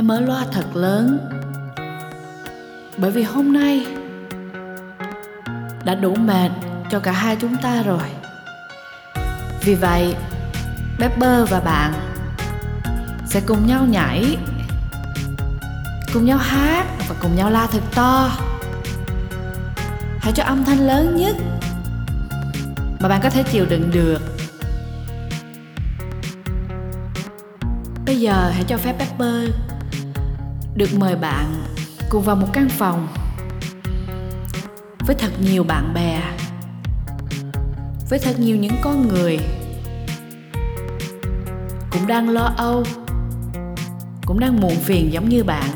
hãy mở loa thật lớn. Bởi vì hôm nay đã đủ mệt cho cả hai chúng ta rồi. Vì vậy, Pepper và bạn sẽ cùng nhau nhảy, cùng nhau hát và cùng nhau la thật to. Hãy cho âm thanh lớn nhất mà bạn có thể chịu đựng được. Bây giờ hãy cho phép Pepper được mời bạn cùng vào một căn phòng với thật nhiều bạn bè, với thật nhiều những con người cũng đang lo âu, cũng đang muộn phiền giống như bạn.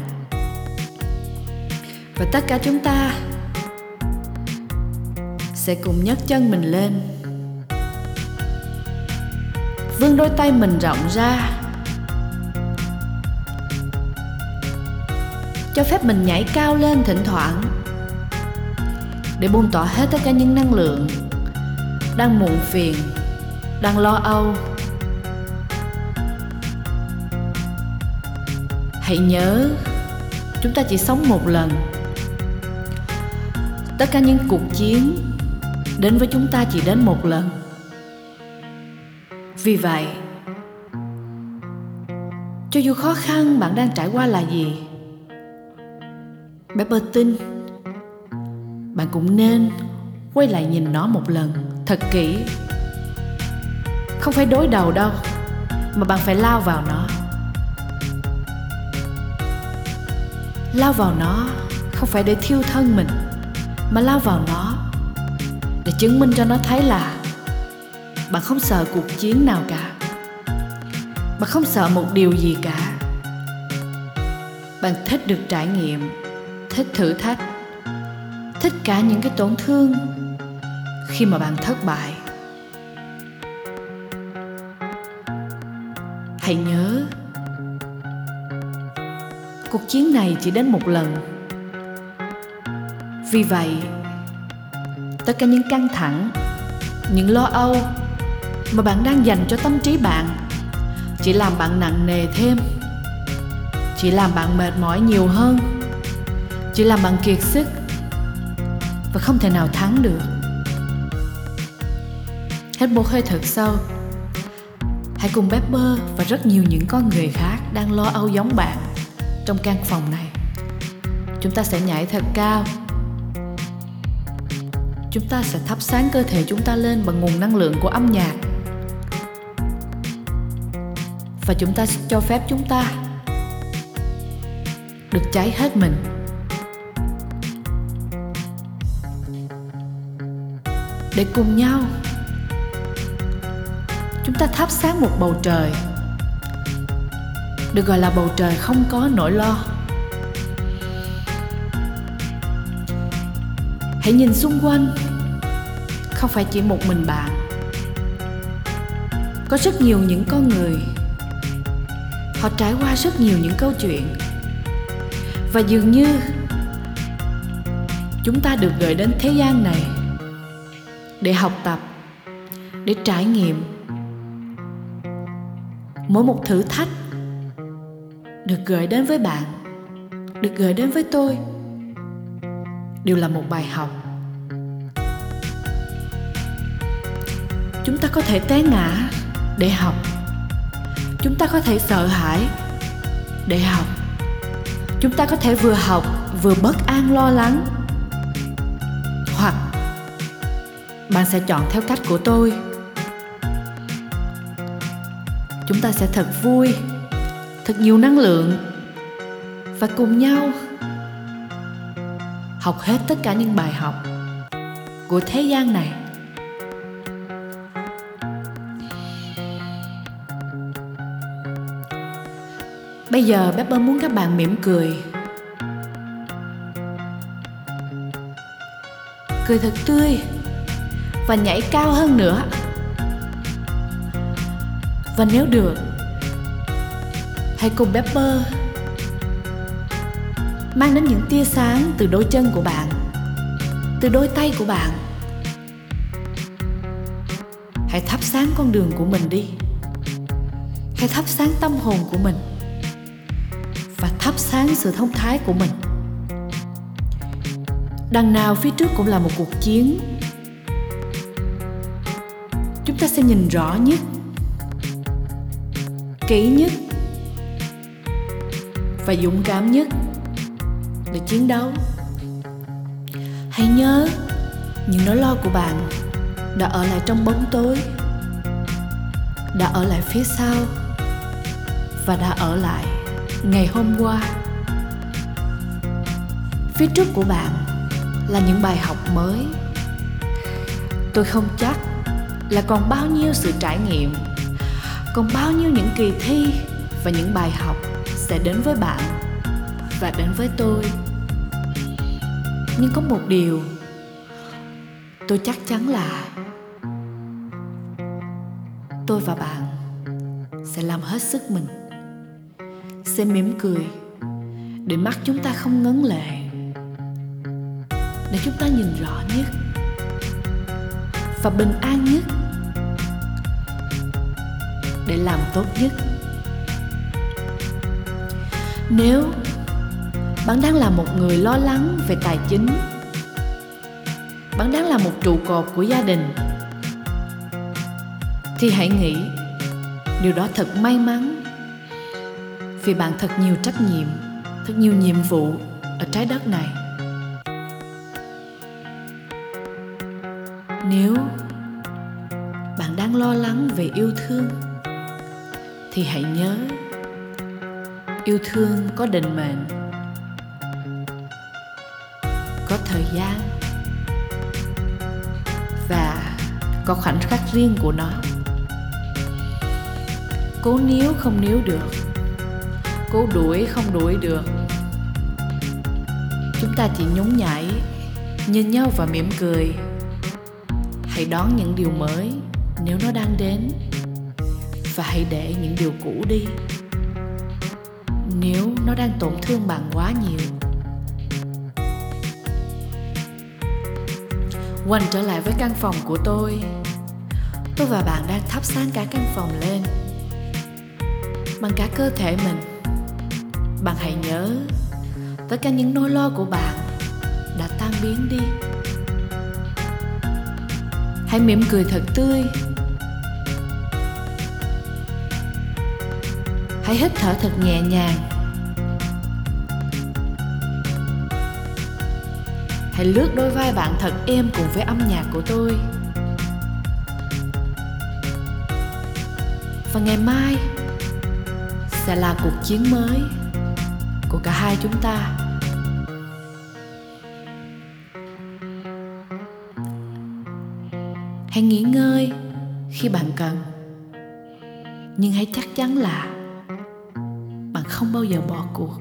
Và tất cả chúng ta sẽ cùng nhấc chân mình lên, vươn đôi tay mình rộng ra. Cho phép mình nhảy cao lên thỉnh thoảng, để buông tỏa hết tất cả những năng lượng đang muộn phiền, đang lo âu. Hãy nhớ, chúng ta chỉ sống một lần. Tất cả những cuộc chiến đến với chúng ta chỉ đến một lần. Vì vậy, cho dù khó khăn bạn đang trải qua là gì bé bơ tin bạn cũng nên quay lại nhìn nó một lần, thật kỹ. Không phải đối đầu đâu, mà bạn phải lao vào nó. Lao vào nó không phải để thiêu thân mình, mà lao vào nó để chứng minh cho nó thấy là bạn không sợ cuộc chiến nào cả. Bạn không sợ một điều gì cả. Bạn thích được trải nghiệm thích thử thách, thích cả những cái tổn thương khi mà bạn thất bại. Hãy nhớ, cuộc chiến này chỉ đến một lần. Vì vậy, tất cả những căng thẳng, những lo âu mà bạn đang dành cho tâm trí bạn chỉ làm bạn nặng nề thêm, chỉ làm bạn mệt mỏi nhiều hơn chỉ làm bạn kiệt sức. Và không thể nào thắng được. Hít một hơi thật sâu. Hãy cùng Pepper và rất nhiều những con người khác đang lo âu giống bạn trong căn phòng này. Chúng ta sẽ nhảy thật cao. Chúng ta sẽ thắp sáng cơ thể chúng ta lên bằng nguồn năng lượng của âm nhạc. Và chúng ta cho phép chúng ta được cháy hết mình. Để cùng nhau. Chúng ta thắp sáng một bầu trời, được gọi là bầu trời không có nỗi lo. Hãy nhìn xung quanh, không phải chỉ một mình bạn. Có rất nhiều những con người, họ trải qua rất nhiều những câu chuyện. Và dường như chúng ta được gửi đến thế gian này để học tập, để trải nghiệm. Mỗi một thử thách được gửi đến với bạn, được gửi đến với tôi, đều là một bài học. Chúng ta có thể té ngã để học. Chúng ta có thể sợ hãi để học. Chúng ta có thể vừa học, vừa bất an, lo lắng. Bạn sẽ chọn theo cách của tôi. Chúng ta sẽ thật vui, thật nhiều năng lượng và cùng nhau học hết tất cả những bài học của thế gian này. Bây giờ Pepper muốn các bạn mỉm cười. Cười thật tươi và nhảy cao hơn nữa. Và nếu được, hãy cùng Pepper mang đến những tia sáng từ đôi chân của bạn, từ đôi tay của bạn. Hãy thắp sáng con đường của mình đi. Hãy thắp sáng tâm hồn của mình và thắp sáng sự thông thái của mình. Đằng nào phía trước cũng là một cuộc chiến chúng ta sẽ nhìn rõ nhất, kỹ nhất và dũng cảm nhất để chiến đấu. Hãy nhớ, những nỗi lo của bạn đã ở lại trong bóng tối, đã ở lại phía sau và đã ở lại ngày hôm qua. Phía trước của bạn là những bài học mới. Tôi không chắc là còn bao nhiêu sự trải nghiệm, còn bao nhiêu những kỳ thi và những bài học sẽ đến với bạn và đến với tôi. Nhưng có một điều tôi chắc chắn là tôi và bạn sẽ làm hết sức mình, sẽ mỉm cười để mắt chúng ta không ngấn lệ, để chúng ta nhìn rõ nhất và bình an nhất. Để làm tốt nhất. Nếu bạn đang là một người lo lắng về tài chính, bạn đang là một trụ cột của gia đình, thì hãy nghĩ điều đó thật may mắn, vì bạn thật nhiều trách nhiệm, thật nhiều nhiệm vụ ở trái đất này. Nếu bạn đang lo lắng về yêu thương, thì hãy nhớ, yêu thương có định mệnh, có thời gian và có khoảnh khắc riêng của nó. Cố níu không níu được, cố đuổi không đuổi được. Chúng ta chỉ nhún nhảy, nhìn nhau và mỉm cười hãy đón những điều mới nếu nó đang đến. Và hãy để những điều cũ đi nếu nó đang tổn thương bạn quá nhiều. Quanh trở lại với căn phòng của tôi tôi và bạn đang thắp sáng cả căn phòng lên, bằng cả cơ thể mình. Bạn hãy nhớ, tất cả những nỗi lo của bạn đã tan biến đi hãy mỉm cười thật tươi. Hãy hít thở thật nhẹ nhàng. Hãy lướt đôi vai bạn thật êm cùng với âm nhạc của tôi. Và ngày mai sẽ là cuộc chiến mới của cả hai chúng ta. Hãy nghỉ ngơi khi bạn cần. Nhưng hãy chắc chắn là bạn không bao giờ bỏ cuộc.